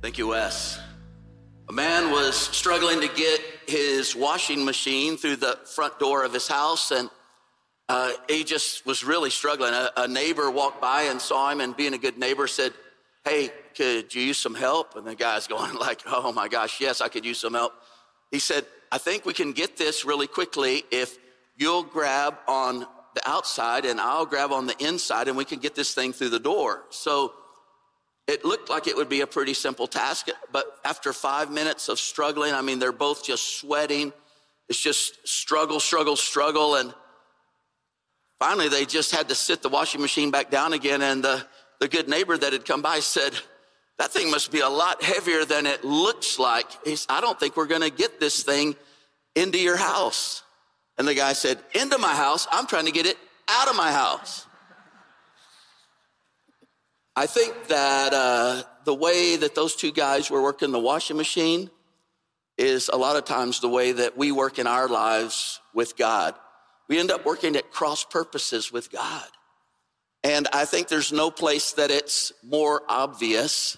Thank you, Wes. A man was struggling to get his washing machine through the front door of his house, and uh, he just was really struggling. A, a, neighbor walked by and saw him, and being a good neighbor, said, "Hey, could you use some help?" And the guy's going like, "Oh my gosh, yes, I could use some help." He said, "I think we can get this really quickly if you'll grab on the outside and I'll grab on the inside, and we can get this thing through the door." So it looked like it would be a pretty simple task, but after five minutes of struggling, I mean, they're both just sweating. It's just struggle, struggle, struggle. And finally, they just had to sit the washing machine back down again. And the, the good neighbor that had come by said, That thing must be a lot heavier than it looks like. He's, I don't think we're going to get this thing into your house. And the guy said, Into my house? I'm trying to get it out of my house. I think that uh, the way that those two guys were working the washing machine is a lot of times the way that we work in our lives with God. We end up working at cross purposes with God. And I think there's no place that it's more obvious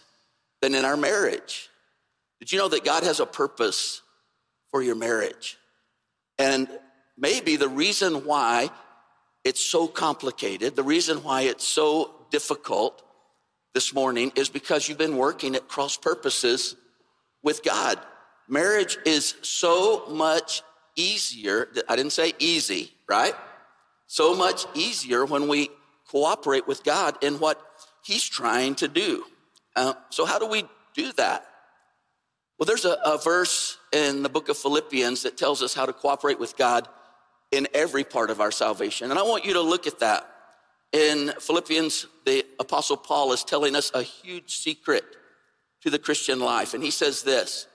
than in our marriage. Did you know that God has a purpose for your marriage? And maybe the reason why it's so complicated, the reason why it's so difficult, this morning is because you've been working at cross purposes with God. Marriage is so much easier. I didn't say easy, right? So much easier when we cooperate with God in what He's trying to do. Uh, so, how do we do that? Well, there's a, a verse in the book of Philippians that tells us how to cooperate with God in every part of our salvation. And I want you to look at that in Philippians, the Apostle Paul is telling us a huge secret to the Christian life. And he says this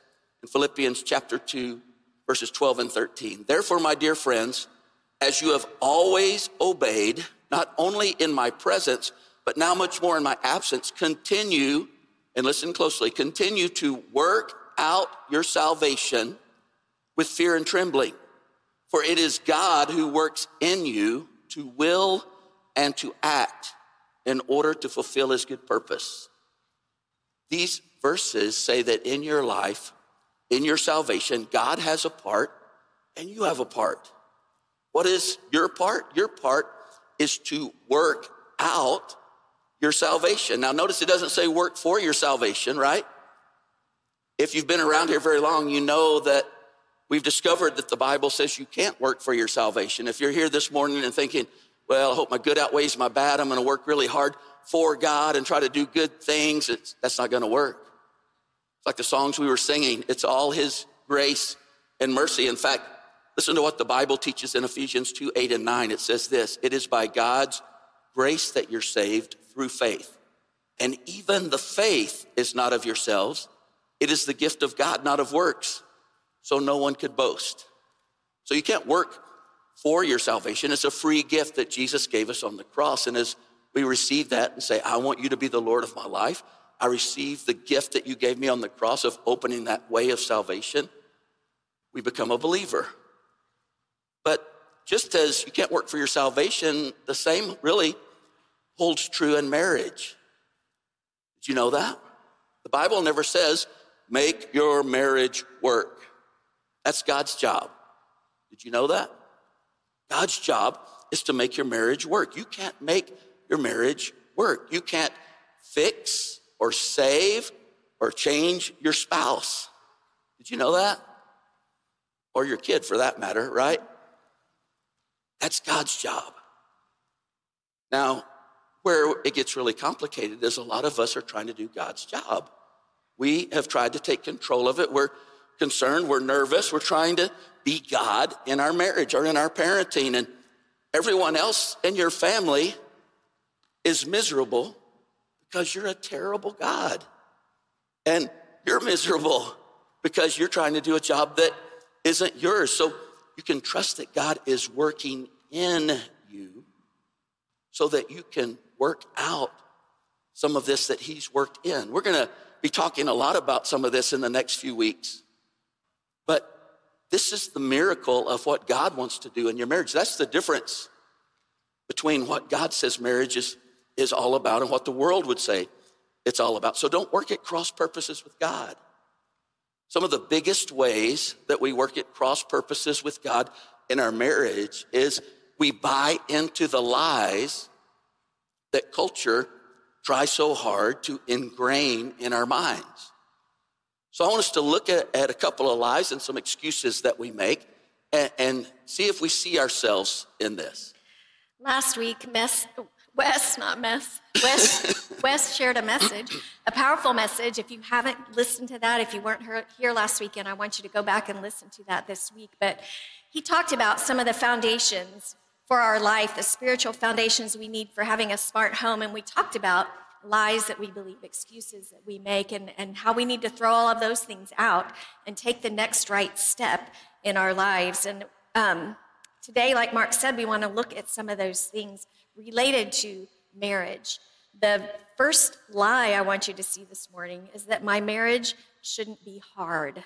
in Philippians chapter 2, verses 12 and 13. Therefore, my dear friends, as you have always obeyed, not only in my presence, but now much more in my absence, continue, and listen closely, continue to work out your salvation with fear and trembling. For it is God who works in you to will and to act in order to fulfill his good purpose. These verses say that in your life, in your salvation, God has a part and you have a part. What is your part? Your part is to work out your salvation. Now, notice it doesn't say work for your salvation, right? If you've been around here very long, you know that we've discovered that the Bible says you can't work for your salvation. If you're here this morning and thinking, well, I hope my good outweighs my bad. I'm going to work really hard for God and try to do good things. It's, that's not going to work. It's like the songs we were singing. It's all His grace and mercy. In fact, listen to what the Bible teaches in Ephesians 2 8 and 9. It says this It is by God's grace that you're saved through faith. And even the faith is not of yourselves, it is the gift of God, not of works. So no one could boast. So you can't work for your salvation. It's a free gift that Jesus gave us on the cross. And as we receive that and say, I want you to be the Lord of my life, I receive the gift that you gave me on the cross of opening that way of salvation, we become a believer. But just as you can't work for your salvation, the same really holds true in marriage. Did you know that? The Bible never says, make your marriage work. That's God's job. Did you know that? God's job is to make your marriage work. You can't make your marriage work. You can't fix or save or change your spouse. Did you know that? Or your kid for that matter, right? That's God's job. Now, where it gets really complicated is a lot of us are trying to do God's job. We have tried to take control of it. We're concerned, we're nervous, we're trying to be God in our marriage or in our parenting. And everyone else in your family is miserable because you're a terrible God. And you're miserable because you're trying to do a job that isn't yours. So you can trust that God is working in you so that you can work out some of this that He's worked in. We're going to be talking a lot about some of this in the next few weeks. This is the miracle of what God wants to do in your marriage. That's the difference between what God says marriage is, is all about and what the world would say it's all about. So don't work at cross purposes with God. Some of the biggest ways that we work at cross purposes with God in our marriage is we buy into the lies that culture tries so hard to ingrain in our minds. So I want us to look at, at a couple of lies and some excuses that we make and, and see if we see ourselves in this. Last week, Mess, Wes, not Mess, Wes, Wes shared a message, a powerful message. If you haven't listened to that, if you weren't here last weekend, I want you to go back and listen to that this week. But he talked about some of the foundations for our life, the spiritual foundations we need for having a smart home. And we talked about lies that we believe, excuses that we make, and, and how we need to throw all of those things out and take the next right step in our lives. And um, today, like Mark said, we want to look at some of those things related to marriage. The first lie I want you to see this morning is that my marriage shouldn't be hard.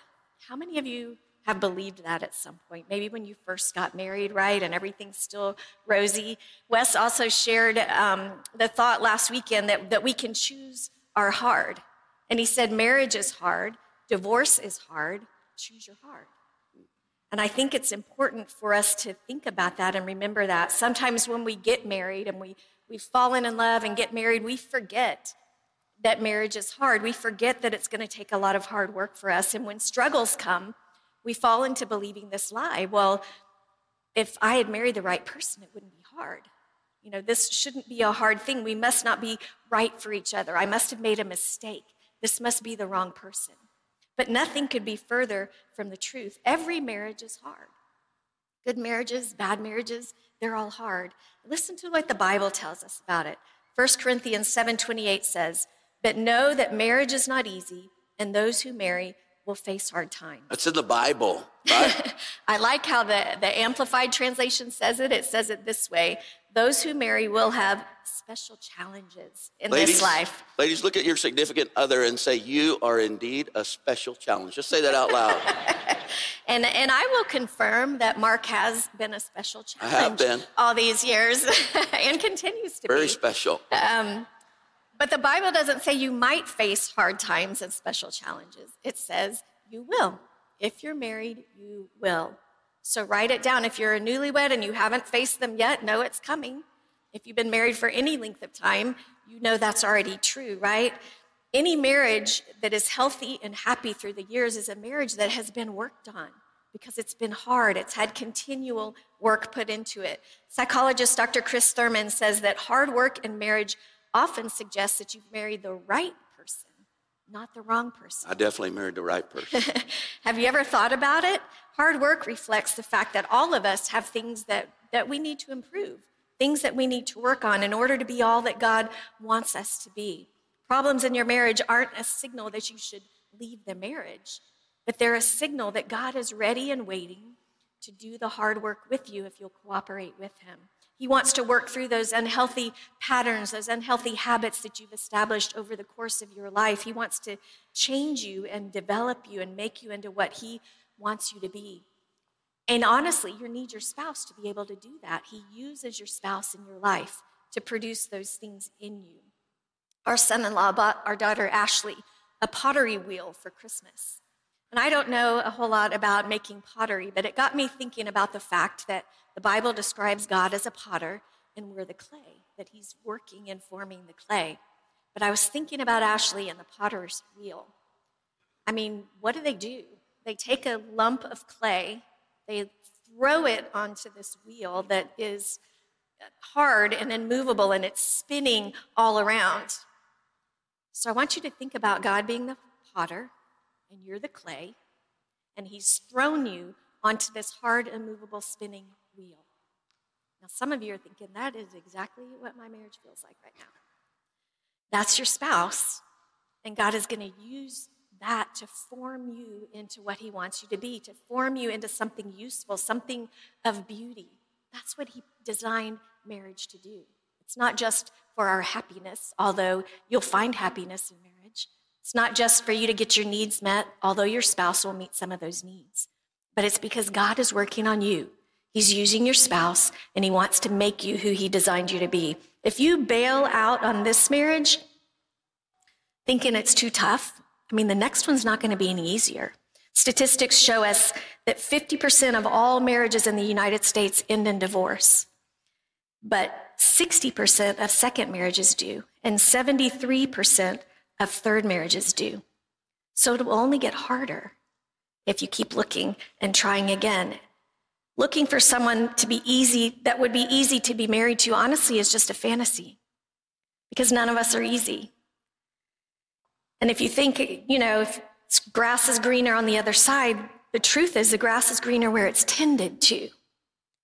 How many of you have believed that at some point. Maybe when you first got married, right, and everything's still rosy. Wes also shared um, the thought last weekend that, that we can choose our hard. And he said, marriage is hard, divorce is hard, choose your hard. And I think it's important for us to think about that and remember that. Sometimes when we get married and we, we've fallen in love and get married, we forget that marriage is hard. We forget that it's going to take a lot of hard work for us. And when struggles come, we fall into believing this lie. Well, if I had married the right person, it wouldn't be hard. You know, this shouldn't be a hard thing. We must not be right for each other. I must have made a mistake. This must be the wrong person. But nothing could be further from the truth. Every marriage is hard. Good marriages, bad marriages, they're all hard. Listen to what the Bible tells us about it. 1 Corinthians 7:28 says, "But know that marriage is not easy, and those who marry will face hard times. That's in the Bible, right? I like how the, the Amplified translation says it. It says it this way Those who marry will have special challenges in ladies, this life. Ladies, look at your significant other and say, You are indeed a special challenge. Just say that out loud. and, and I will confirm that Mark has been a special challenge I have been. all these years and continues to Very be. Very special. Um, but the Bible doesn't say you might face hard times and special challenges. It says you will. If you're married, you will. So write it down. If you're a newlywed and you haven't faced them yet, know it's coming. If you've been married for any length of time, you know that's already true, right? Any marriage that is healthy and happy through the years is a marriage that has been worked on because it's been hard. It's had continual work put into it. Psychologist Dr. Chris Thurman says that hard work in marriage often suggests that you've married the right person, not the wrong person. I definitely married the right person. have you ever thought about it? Hard work reflects the fact that all of us have things that, that we need to improve, things that we need to work on in order to be all that God wants us to be. Problems in your marriage aren't a signal that you should leave the marriage, but they're a signal that God is ready and waiting to do the hard work with you if you'll cooperate with Him. He wants to work through those unhealthy patterns, those unhealthy habits that you've established over the course of your life. He wants to change you and develop you and make you into what He wants you to be. And honestly, you need your spouse to be able to do that. He uses your spouse in your life to produce those things in you. Our son in law bought our daughter Ashley a pottery wheel for Christmas. And I don't know a whole lot about making pottery, but it got me thinking about the fact that the Bible describes God as a potter and we're the clay, that he's working and forming the clay. But I was thinking about Ashley and the potter's wheel. I mean, what do they do? They take a lump of clay, they throw it onto this wheel that is hard and immovable and it's spinning all around. So I want you to think about God being the potter and you're the clay, and he's thrown you onto this hard, immovable, spinning wheel. Now, some of you are thinking, that is exactly what my marriage feels like right now. That's your spouse, and God is going to use that to form you into what He wants you to be, to form you into something useful, something of beauty. That's what He designed marriage to do. It's not just for our happiness, although you'll find happiness in marriage. It's not just for you to get your needs met, although your spouse will meet some of those needs, but it's because God is working on you. He's using your spouse and he wants to make you who he designed you to be. If you bail out on this marriage, thinking it's too tough, I mean, the next one's not going to be any easier. Statistics show us that 50% of all marriages in the United States end in divorce, but 60% of second marriages do, and 73% of third marriages do. So it will only get harder if you keep looking and trying again. Looking for someone to be easy, that would be easy to be married to, honestly, is just a fantasy because none of us are easy. And if you think, you know, if grass is greener on the other side, the truth is the grass is greener where it's tended to.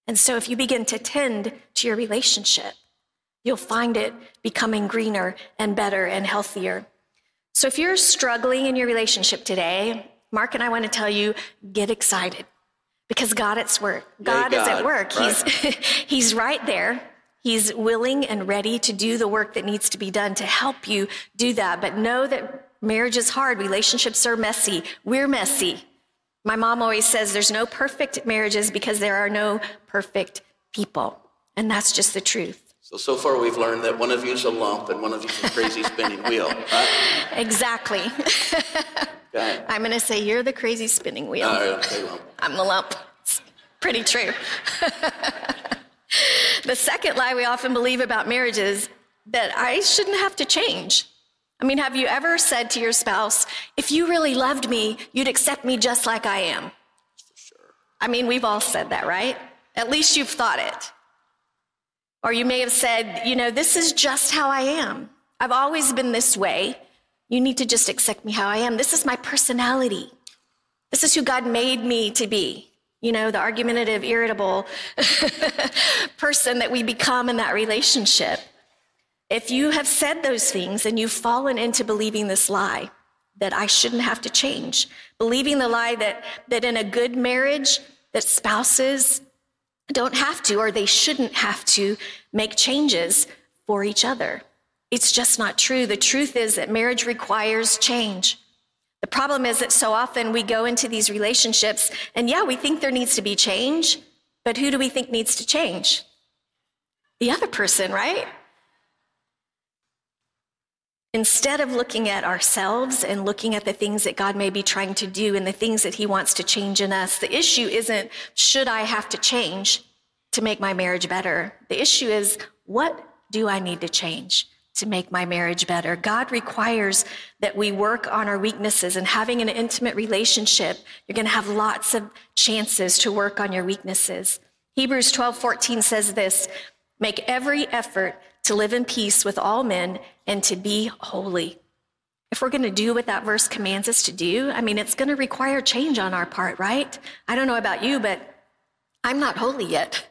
And so if you begin to tend to your relationship, you'll find it becoming greener and better and healthier. So if you're struggling in your relationship today, Mark and I want to tell you get excited because God at work. God, God is at work. Right. He's he's right there. He's willing and ready to do the work that needs to be done to help you do that. But know that marriage is hard, relationships are messy. We're messy. My mom always says there's no perfect marriages because there are no perfect people. And that's just the truth. So, so far we've learned that one of you is a lump and one of you is a crazy spinning wheel. Exactly. okay. I'm going to say you're the crazy spinning wheel. Oh, lump. I'm the lump. It's pretty true. The second lie we often believe about marriage is that I shouldn't have to change. I mean, have you ever said to your spouse, if you really loved me, you'd accept me just like I am? For sure. I mean, we've all said that, right? At least you've thought it. Or you may have said, you know, this is just how I am. I've always been this way. You need to just accept me how I am. This is my personality. This is who God made me to be you know, the argumentative, irritable person that we become in that relationship. If you have said those things and you've fallen into believing this lie that I shouldn't have to change, believing the lie that, that in a good marriage, that spouses don't have to or they shouldn't have to make changes for each other. It's just not true. The truth is that marriage requires change. The problem is that so often we go into these relationships and yeah, we think there needs to be change, but who do we think needs to change? The other person, right? Instead of looking at ourselves and looking at the things that God may be trying to do and the things that He wants to change in us, the issue isn't, should I have to change to make my marriage better? The issue is, what do I need to change? to make my marriage better. God requires that we work on our weaknesses and having an intimate relationship, you're going to have lots of chances to work on your weaknesses. Hebrews 12, 14 says this, make every effort to live in peace with all men and to be holy. If we're going to do what that verse commands us to do, I mean, it's going to require change on our part, right? I don't know about you, but I'm not holy yet.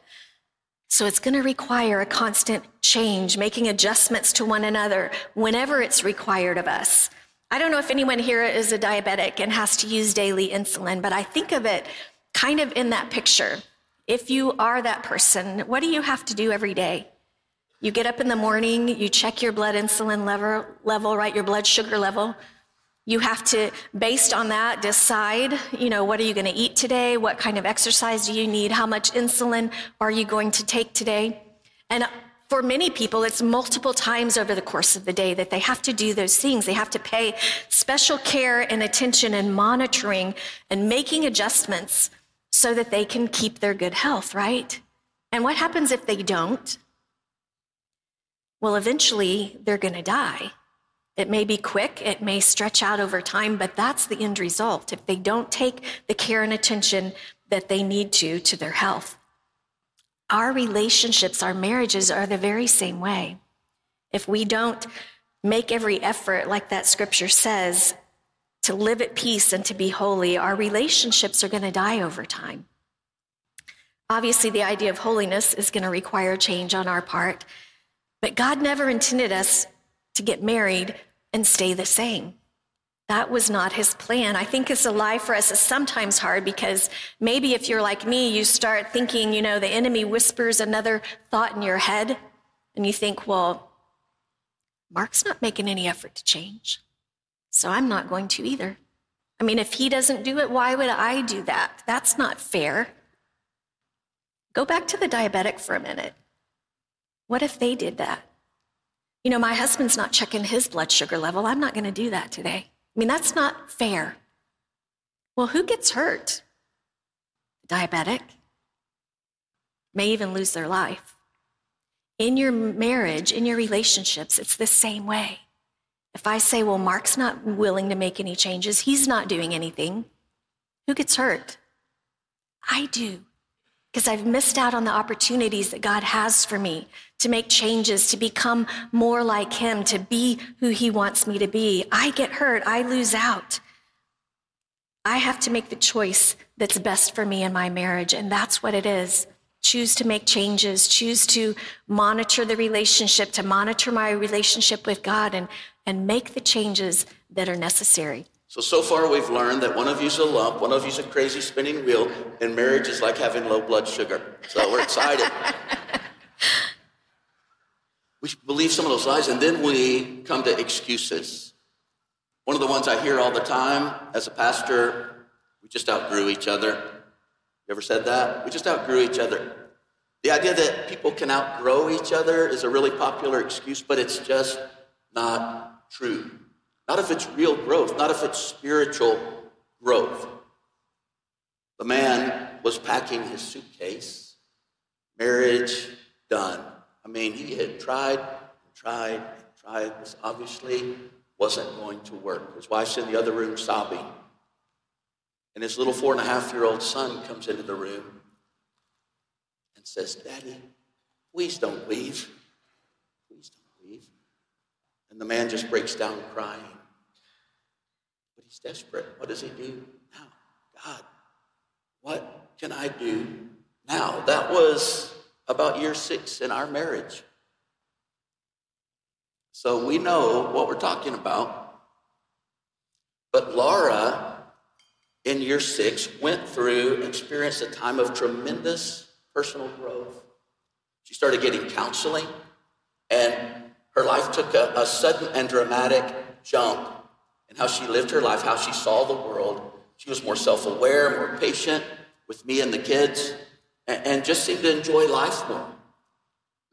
So it's going to require a constant change, making adjustments to one another whenever it's required of us. I don't know if anyone here is a diabetic and has to use daily insulin, but I think of it kind of in that picture. If you are that person, what do you have to do every day? You get up in the morning, you check your blood insulin level, level right, your blood sugar level. You have to, based on that, decide, you know, what are you going to eat today? What kind of exercise do you need? How much insulin are you going to take today? And for many people, it's multiple times over the course of the day that they have to do those things. They have to pay special care and attention and monitoring and making adjustments so that they can keep their good health, right? And what happens if they don't? Well, eventually they're going to die. It may be quick, it may stretch out over time, but that's the end result if they don't take the care and attention that they need to to their health. Our relationships, our marriages are the very same way. If we don't make every effort, like that scripture says, to live at peace and to be holy, our relationships are going to die over time. Obviously, the idea of holiness is going to require change on our part, but God never intended us to get married and stay the same. That was not his plan. I think it's a lie for us is sometimes hard because maybe if you're like me, you start thinking, you know, the enemy whispers another thought in your head, and you think, well, Mark's not making any effort to change, so I'm not going to either. I mean, if he doesn't do it, why would I do that? That's not fair. Go back to the diabetic for a minute. What if they did that? You know, my husband's not checking his blood sugar level. I'm not going to do that today. I mean, that's not fair. Well, who gets hurt? Diabetic may even lose their life. In your marriage, in your relationships, it's the same way. If I say, well, Mark's not willing to make any changes, he's not doing anything, who gets hurt? I do. Because I've missed out on the opportunities that God has for me to make changes, to become more like Him, to be who He wants me to be. I get hurt. I lose out. I have to make the choice that's best for me in my marriage, and that's what it is. Choose to make changes, choose to monitor the relationship, to monitor my relationship with God, and, and make the changes that are necessary. So, so far we've learned that one of you's a lump, one of you's a crazy spinning wheel, and marriage is like having low blood sugar. So we're excited. we believe some of those lies, and then we come to excuses. One of the ones I hear all the time as a pastor, we just outgrew each other. You ever said that? We just outgrew each other. The idea that people can outgrow each other is a really popular excuse, but it's just not true. Not if it's real growth, not if it's spiritual growth. The man was packing his suitcase, marriage done. I mean, he had tried and tried and tried. This obviously wasn't going to work. His wife's in the other room sobbing. And his little four and a half year old son comes into the room and says, Daddy, please don't leave. And the man just breaks down crying. But he's desperate. What does he do now? God, what can I do now? That was about year six in our marriage. So we know what we're talking about. But Laura, in year six, went through, experienced a time of tremendous personal growth. She started getting counseling, and her life took a, a sudden and dramatic jump in how she lived her life, how she saw the world. She was more self aware, more patient with me and the kids, and, and just seemed to enjoy life more.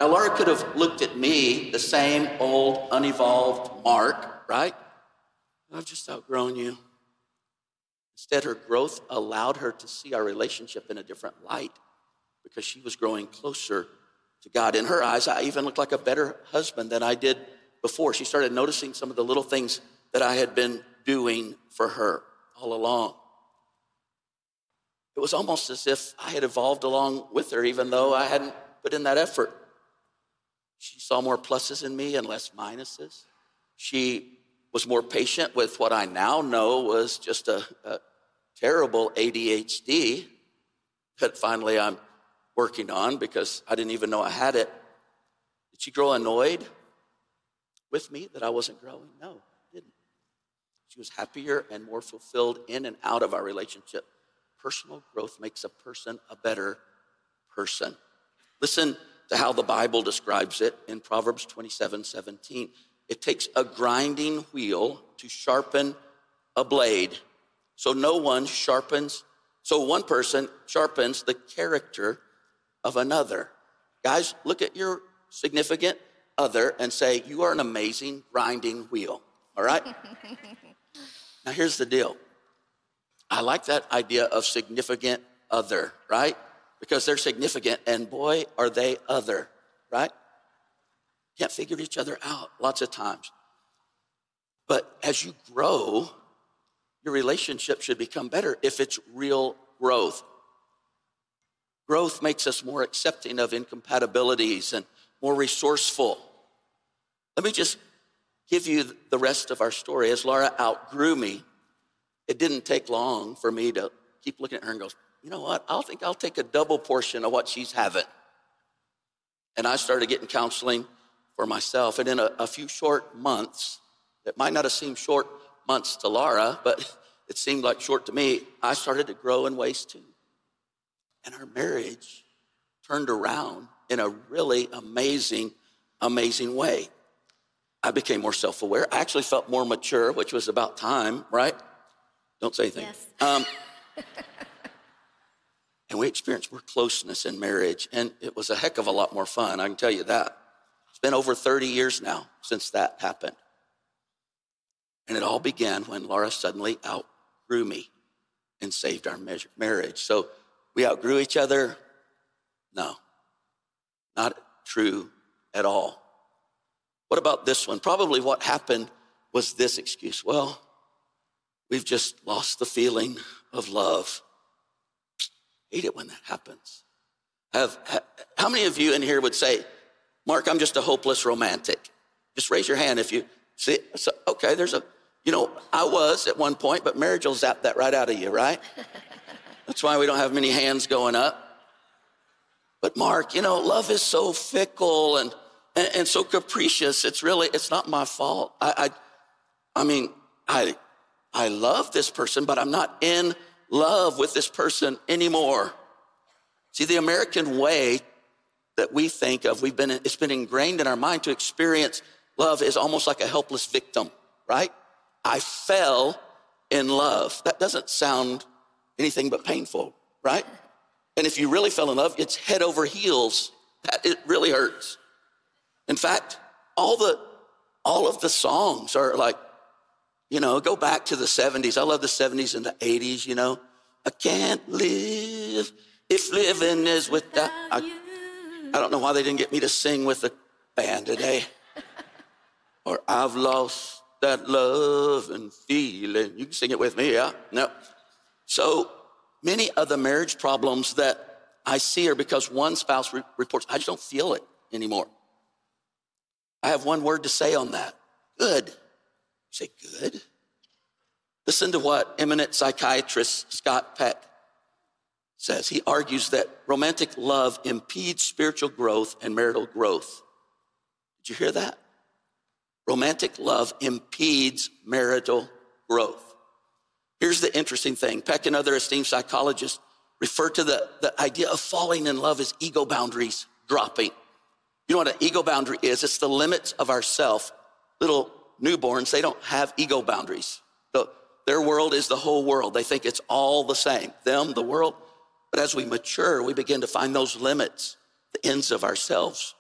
Now, Laura could have looked at me, the same old, unevolved Mark, right? I've just outgrown you. Instead, her growth allowed her to see our relationship in a different light because she was growing closer to God. In her eyes, I even looked like a better husband than I did before. She started noticing some of the little things that I had been doing for her all along. It was almost as if I had evolved along with her, even though I hadn't put in that effort. She saw more pluses in me and less minuses. She was more patient with what I now know was just a, a terrible ADHD that finally I'm working on because I didn't even know I had it. Did she grow annoyed with me that I wasn't growing? No, didn't. She was happier and more fulfilled in and out of our relationship. Personal growth makes a person a better person. Listen to how the Bible describes it in Proverbs 27 17. It takes a grinding wheel to sharpen a blade. So no one sharpens, so one person sharpens the character of another. Guys, look at your significant other and say, You are an amazing grinding wheel. All right? now, here's the deal I like that idea of significant other, right? because they're significant, and boy, are they other, right? Can't figure each other out lots of times. But as you grow, your relationship should become better if it's real growth. Growth makes us more accepting of incompatibilities and more resourceful. Let me just give you the rest of our story. As Laura outgrew me, it didn't take long for me to keep looking at her and go, you know what? I'll think I'll take a double portion of what she's having. And I started getting counseling for myself. And in a, a few short months, it might not have seemed short months to Laura, but it seemed like short to me. I started to grow in ways too. And our marriage turned around in a really amazing, amazing way. I became more self aware. I actually felt more mature, which was about time, right? Don't say anything. Yes. Um, and we experienced more closeness in marriage, and it was a heck of a lot more fun, I can tell you that. It's been over 30 years now since that happened. And it all began when Laura suddenly outgrew me and saved our marriage. So we outgrew each other? No, not true at all. What about this one? Probably what happened was this excuse. Well, we've just lost the feeling of love. Hate it when that happens. Have, how many of you in here would say, Mark, I'm just a hopeless romantic? Just raise your hand if you see. So, okay, there's a, you know, I was at one point, but marriage will zap that right out of you, right? That's why we don't have many hands going up. But Mark, you know, love is so fickle and, and, and so capricious. It's really, it's not my fault. I, I, I mean, I, I love this person, but I'm not in love with this person anymore. See, the American way that we think of, we've been, it's been ingrained in our mind to experience love is almost like a helpless victim, right? I fell in love. That doesn't sound anything but painful, right? And if you really fell in love, it's head over heels. That it really hurts. In fact, all the all of the songs are like, you know, go back to the 70s. I love the 70s and the 80s, you know. I can't live if living is without I, I don't know why they didn't get me to sing with the band today. or I've lost that love and feeling. You can sing it with me, yeah? No. So many of the marriage problems that I see are because one spouse re- reports, I just don't feel it anymore. I have one word to say on that good. You say, good? Listen to what eminent psychiatrist Scott Peck says. He argues that romantic love impedes spiritual growth and marital growth. Did you hear that? Romantic love impedes marital growth. Here's the interesting thing Peck and other esteemed psychologists refer to the, the idea of falling in love as ego boundaries dropping. You know what an ego boundary is? It's the limits of ourself. Little newborns, they don't have ego boundaries. The, their world is the whole world. They think it's all the same. Them, the world. But as we mature, we begin to find those limits, the ends of ourselves,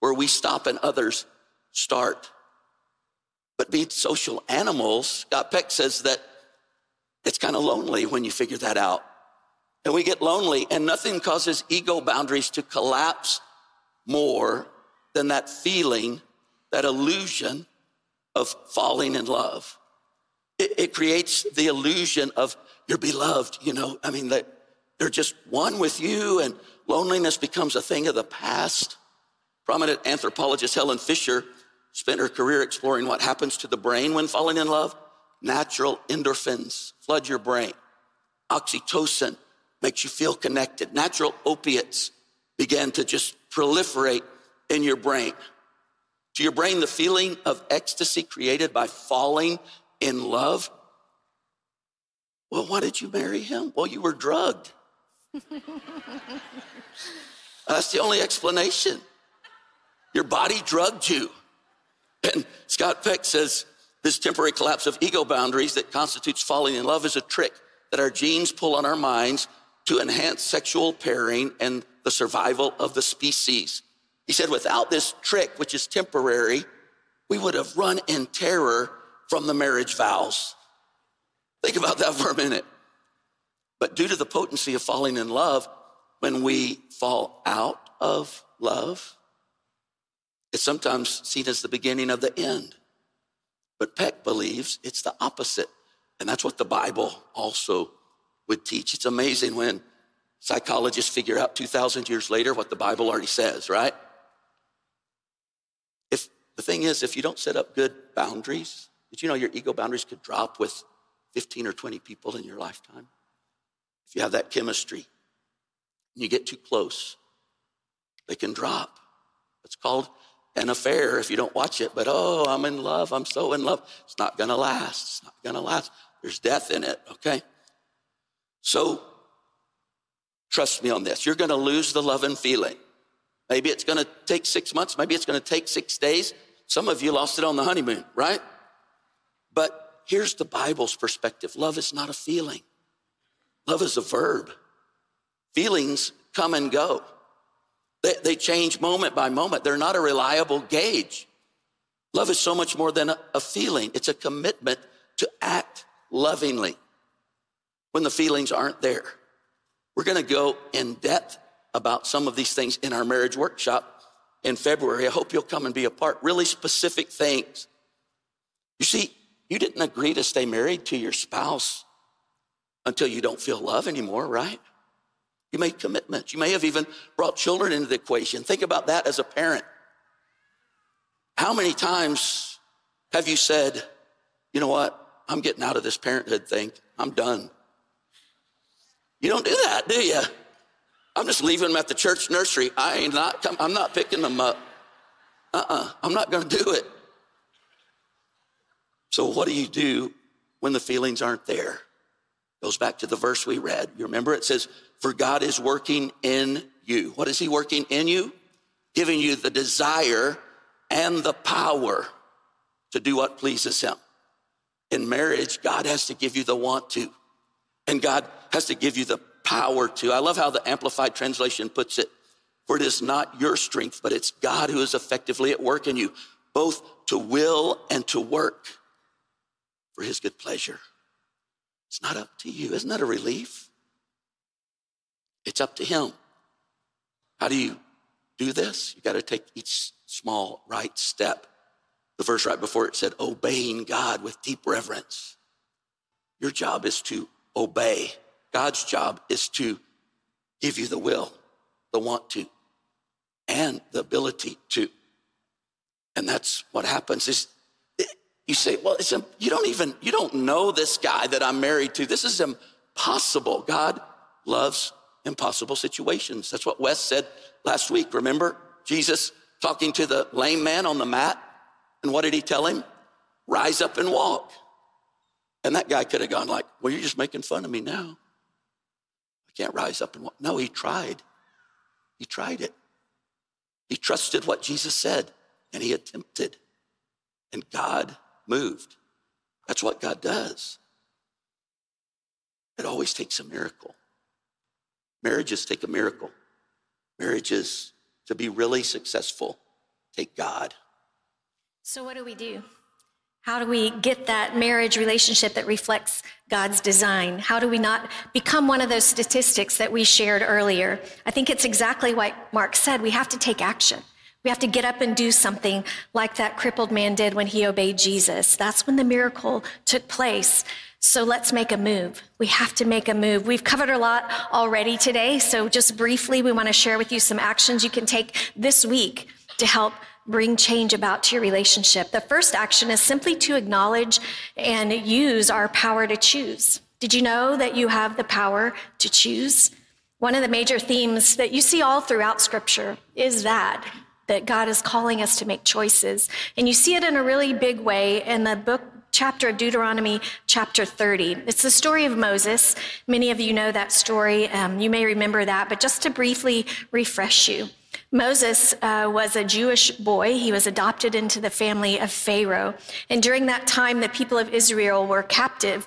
where we stop and others start. But being social animals, Scott Peck says that it's kind of lonely when you figure that out. And we get lonely, and nothing causes ego boundaries to collapse more than that feeling, that illusion of falling in love. It, it creates the illusion of you're beloved, you know, I mean, that they're just one with you, and loneliness becomes a thing of the past. Prominent anthropologist Helen Fisher spent her career exploring what happens to the brain when falling in love natural endorphins flood your brain. Oxytocin makes you feel connected. Natural opiates begin to just proliferate in your brain. To your brain, the feeling of ecstasy created by falling in love. Well, why did you marry him? Well, you were drugged. That's the only explanation. Your body drugged you. And Scott Peck says this temporary collapse of ego boundaries that constitutes falling in love is a trick that our genes pull on our minds to enhance sexual pairing and the survival of the species. He said, without this trick, which is temporary, we would have run in terror from the marriage vows. Think about that for a minute. But due to the potency of falling in love, when we fall out of love, it's sometimes seen as the beginning of the end. But Peck believes it's the opposite. And that's what the Bible also would teach. It's amazing when psychologists figure out 2,000 years later what the Bible already says, right? If the thing is, if you don't set up good boundaries, did you know your ego boundaries could drop with 15 or 20 people in your lifetime? If you have that chemistry and you get too close, they can drop. It's called an affair if you don't watch it, but oh, I'm in love. I'm so in love. It's not going to last. It's not going to last. There's death in it, okay? So, trust me on this. You're going to lose the love and feeling. Maybe it's going to take six months. Maybe it's going to take six days. Some of you lost it on the honeymoon, right? But here's the Bible's perspective love is not a feeling, love is a verb. Feelings come and go. They, they change moment by moment. They're not a reliable gauge. Love is so much more than a, a feeling. It's a commitment to act lovingly when the feelings aren't there. We're going to go in depth about some of these things in our marriage workshop in February. I hope you'll come and be a part. Really specific things. You see, you didn't agree to stay married to your spouse until you don't feel love anymore, right? You made commitments. You may have even brought children into the equation. Think about that as a parent. How many times have you said, you know what? I'm getting out of this parenthood thing. I'm done. You don't do that, do you? I'm just leaving them at the church nursery. I ain't not, I'm not picking them up. Uh-uh, I'm not going to do it. So what do you do when the feelings aren't there? Goes back to the verse we read. You remember it says, for God is working in you. What is he working in you? Giving you the desire and the power to do what pleases him. In marriage, God has to give you the want to, and God has to give you the power to. I love how the Amplified Translation puts it. For it is not your strength, but it's God who is effectively at work in you, both to will and to work for his good pleasure. It's not up to you. Isn't that a relief? It's up to him. How do you do this? You got to take each small right step. The verse right before it said, obeying God with deep reverence. Your job is to obey. God's job is to give you the will, the want to, and the ability to. And that's what happens is you say, well, it's, you don't even, you don't know this guy that I'm married to. This is impossible. God loves impossible situations. That's what Wes said last week. Remember Jesus talking to the lame man on the mat? And what did he tell him? Rise up and walk. And that guy could have gone like, well, you're just making fun of me now. I can't rise up and walk. No, he tried. He tried it. He trusted what Jesus said and he attempted. And God moved. That's what God does. It always takes a miracle. Marriages take a miracle. Marriages, to be really successful, take God. So, what do we do? How do we get that marriage relationship that reflects God's design? How do we not become one of those statistics that we shared earlier? I think it's exactly what Mark said. We have to take action. We have to get up and do something like that crippled man did when he obeyed Jesus. That's when the miracle took place. So let's make a move. We have to make a move. We've covered a lot already today. So just briefly, we want to share with you some actions you can take this week to help bring change about to your relationship. The first action is simply to acknowledge and use our power to choose. Did you know that you have the power to choose? One of the major themes that you see all throughout scripture is that that God is calling us to make choices. And you see it in a really big way in the book chapter of Deuteronomy, chapter 30. It's the story of Moses. Many of you know that story. Um, you may remember that, but just to briefly refresh you. Moses uh, was a Jewish boy. He was adopted into the family of Pharaoh. And during that time, the people of Israel were captive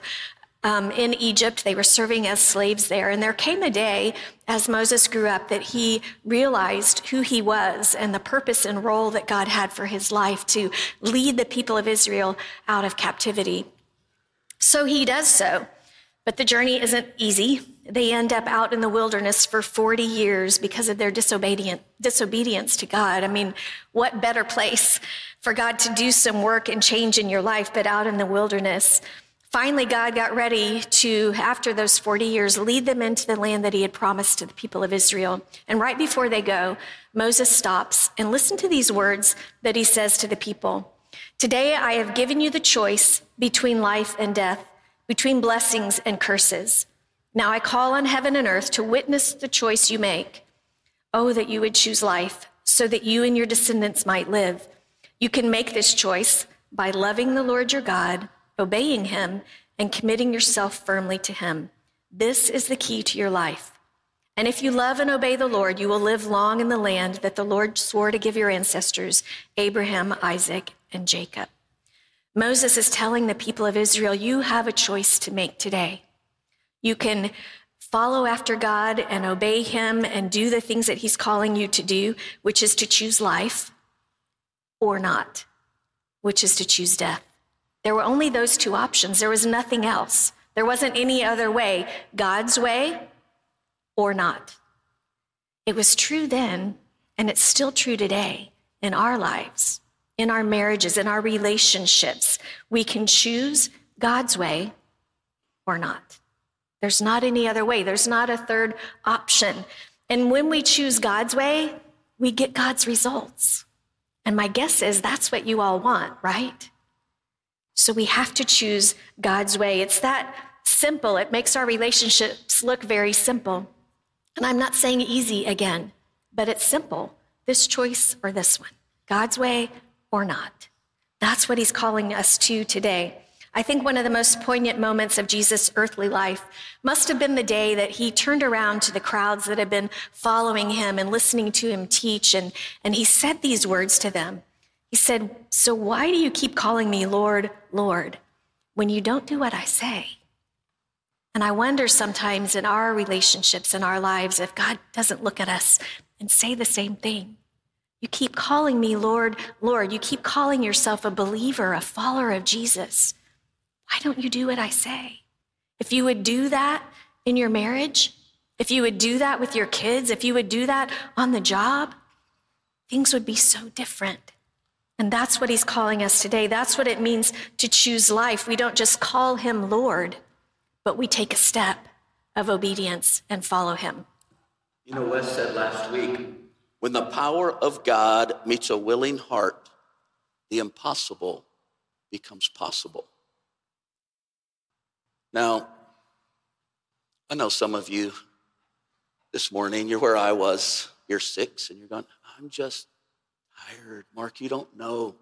um, in Egypt. They were serving as slaves there. And there came a day as Moses grew up that he realized who he was and the purpose and role that God had for his life to lead the people of Israel out of captivity. So he does so. But the journey isn't easy. They end up out in the wilderness for 40 years because of their disobedient, disobedience to God. I mean, what better place for God to do some work and change in your life but out in the wilderness? Finally, God got ready to, after those 40 years, lead them into the land that he had promised to the people of Israel. And right before they go, Moses stops and listen to these words that he says to the people. Today I have given you the choice between life and death, between blessings and curses. Now I call on heaven and earth to witness the choice you make. Oh, that you would choose life so that you and your descendants might live. You can make this choice by loving the Lord your God obeying Him, and committing yourself firmly to Him. This is the key to your life. And if you love and obey the Lord, you will live long in the land that the Lord swore to give your ancestors, Abraham, Isaac, and Jacob. Moses is telling the people of Israel, you have a choice to make today. You can follow after God and obey Him and do the things that He's calling you to do, which is to choose life, or not, which is to choose death. There were only those two options. There was nothing else. There wasn't any other way God's way or not. It was true then, and it's still true today in our lives, in our marriages, in our relationships. We can choose God's way or not. There's not any other way, there's not a third option. And when we choose God's way, we get God's results. And my guess is that's what you all want, right? So we have to choose God's way. It's that simple. It makes our relationships look very simple. And I'm not saying easy again, but it's simple this choice or this one, God's way or not. That's what he's calling us to today. I think one of the most poignant moments of Jesus' earthly life must have been the day that he turned around to the crowds that had been following him and listening to him teach, and, and he said these words to them. He said, So why do you keep calling me Lord, Lord, when you don't do what I say? And I wonder sometimes in our relationships, in our lives, if God doesn't look at us and say the same thing. You keep calling me Lord, Lord. You keep calling yourself a believer, a follower of Jesus. Why don't you do what I say? If you would do that in your marriage, if you would do that with your kids, if you would do that on the job, things would be so different. And that's what he's calling us today. That's what it means to choose life. We don't just call him Lord, but we take a step of obedience and follow him. You know, Wes said last week when the power of God meets a willing heart, the impossible becomes possible. Now, I know some of you this morning, you're where I was, you're six, and you're going, I'm just tired. Mark, you don't know.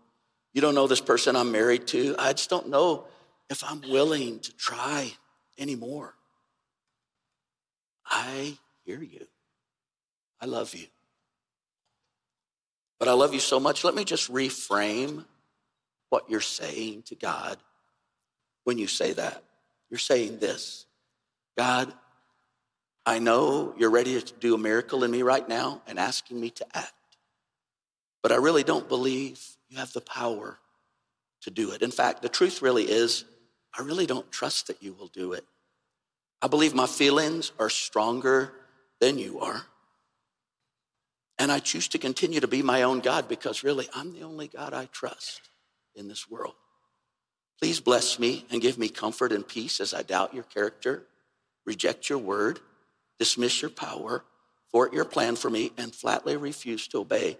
You don't know this person I'm married to. I just don't know if I'm willing to try anymore. I hear you. I love you. But I love you so much. Let me just reframe what you're saying to God when you say that. You're saying this God, I know you're ready to do a miracle in me right now and asking me to act, but I really don't believe you have the power to do it. In fact, the truth really is, I really don't trust that you will do it. I believe my feelings are stronger than you are. And I choose to continue to be my own God because really I'm the only God I trust in this world. Please bless me and give me comfort and peace as I doubt your character, reject your word, dismiss your power, thwart your plan for me, and flatly refuse to obey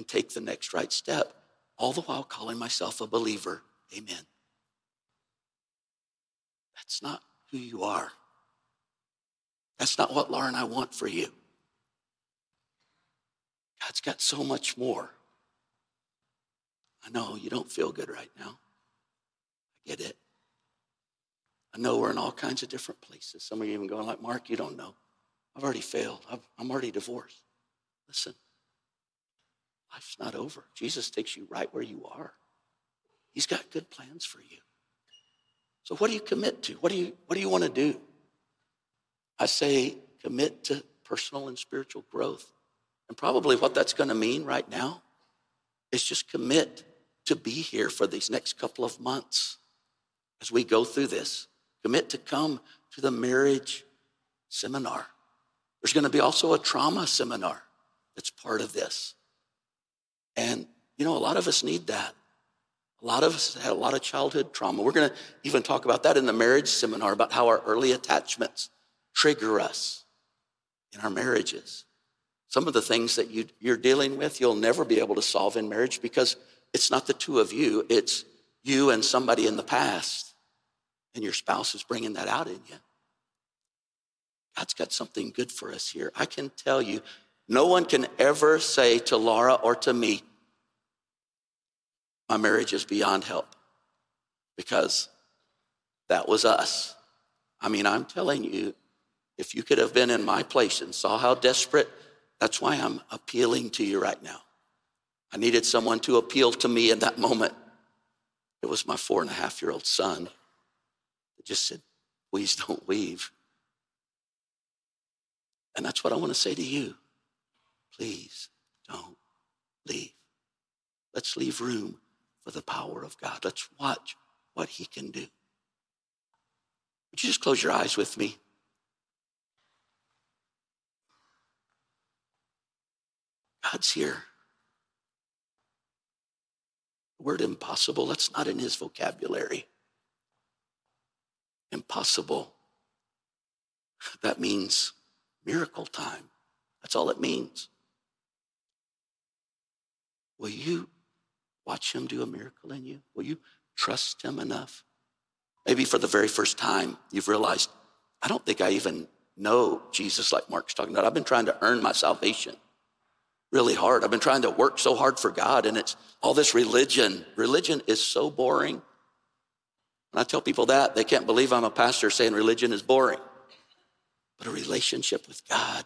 and take the next right step, all the while calling myself a believer. Amen. That's not who you are. That's not what Laura and I want for you. God's got so much more. I know you don't feel good right now. I get it? I know we're in all kinds of different places. Some of you even going like, Mark, you don't know. I've already failed. i am already divorced. Listen, life's not over. Jesus takes you right where you are. He's got good plans for you. So what do you commit to? What do you, what do you want to do? I say commit to personal and spiritual growth. And probably what that's going to mean right now is just commit to be here for these next couple of months as we go through this. Commit to come to the marriage seminar. There's going to be also a trauma seminar that's part of this. And, you know, a lot of us need that. A lot of us had a lot of childhood trauma. We're going to even talk about that in the marriage seminar about how our early attachments trigger us in our marriages. Some of the things that you, you're dealing with, you'll never be able to solve in marriage because it's not the two of you, it's you and somebody in the past and your spouse is bringing that out in you. God's got something good for us here. I can tell you, no one can ever say to Laura or to me, my marriage is beyond help because that was us. I mean, I'm telling you, if you could have been in my place and saw how desperate, that's why I'm appealing to you right now. I needed someone to appeal to me in that moment. It was my four and a half year old son that just said, please don't leave. And that's what I want to say to you. Please don't leave. Let's leave room for the power of God. Let's watch what He can do. Would you just close your eyes with me? God's here. The word impossible, that's not in his vocabulary. Impossible. That means miracle time. That's all it means. Will you watch him do a miracle in you? Will you trust him enough? Maybe for the very first time, you've realized, I don't think I even know Jesus like Mark's talking about. I've been trying to earn my salvation really hard. I've been trying to work so hard for God, and it's all this religion. Religion is so boring. When I tell people that, they can't believe I'm a pastor saying religion is boring. But a relationship with God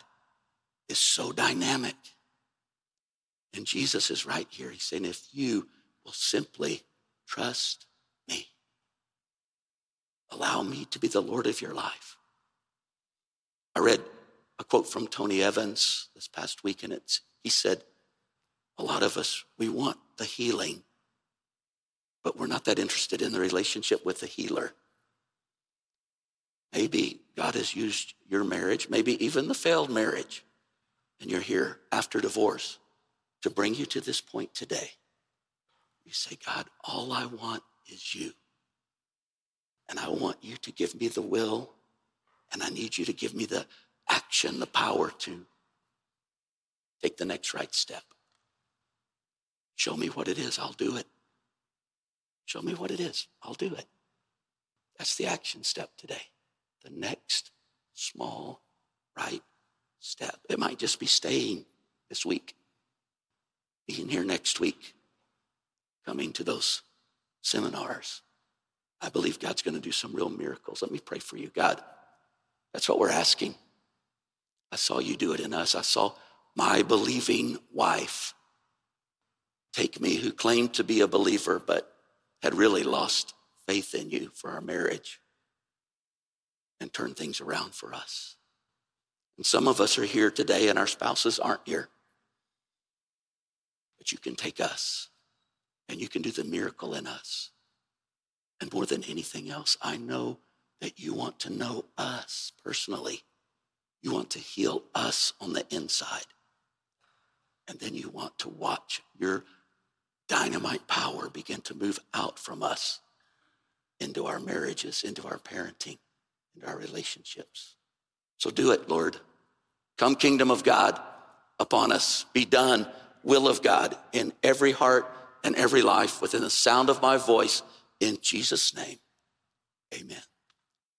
is so dynamic. And Jesus is right here. He's saying, if you will simply trust me, allow me to be the Lord of your life. I read a quote from Tony Evans this past week, and it's he said, A lot of us, we want the healing, but we're not that interested in the relationship with the healer. Maybe God has used your marriage, maybe even the failed marriage, and you're here after divorce to bring you to this point today. You say, God, all I want is you. And I want you to give me the will, and I need you to give me the action, the power to take the next right step. Show me what it is, I'll do it. Show me what it is, I'll do it. That's the action step today. The next small right step. It might just be staying this week, being here next week, coming to those seminars. I believe God's going to do some real miracles. Let me pray for you. God, that's what we're asking. I saw you do it in us. I saw my believing wife take me, who claimed to be a believer but had really lost faith in you for our marriage, and turn things around for us. And some of us are here today and our spouses aren't here. You can take us and you can do the miracle in us. And more than anything else, I know that you want to know us personally. You want to heal us on the inside. And then you want to watch your dynamite power begin to move out from us into our marriages, into our parenting, into our relationships. So do it, Lord. Come, kingdom of God, upon us. Be done, will of God, in every heart and every life within the sound of my voice. In Jesus' name, amen.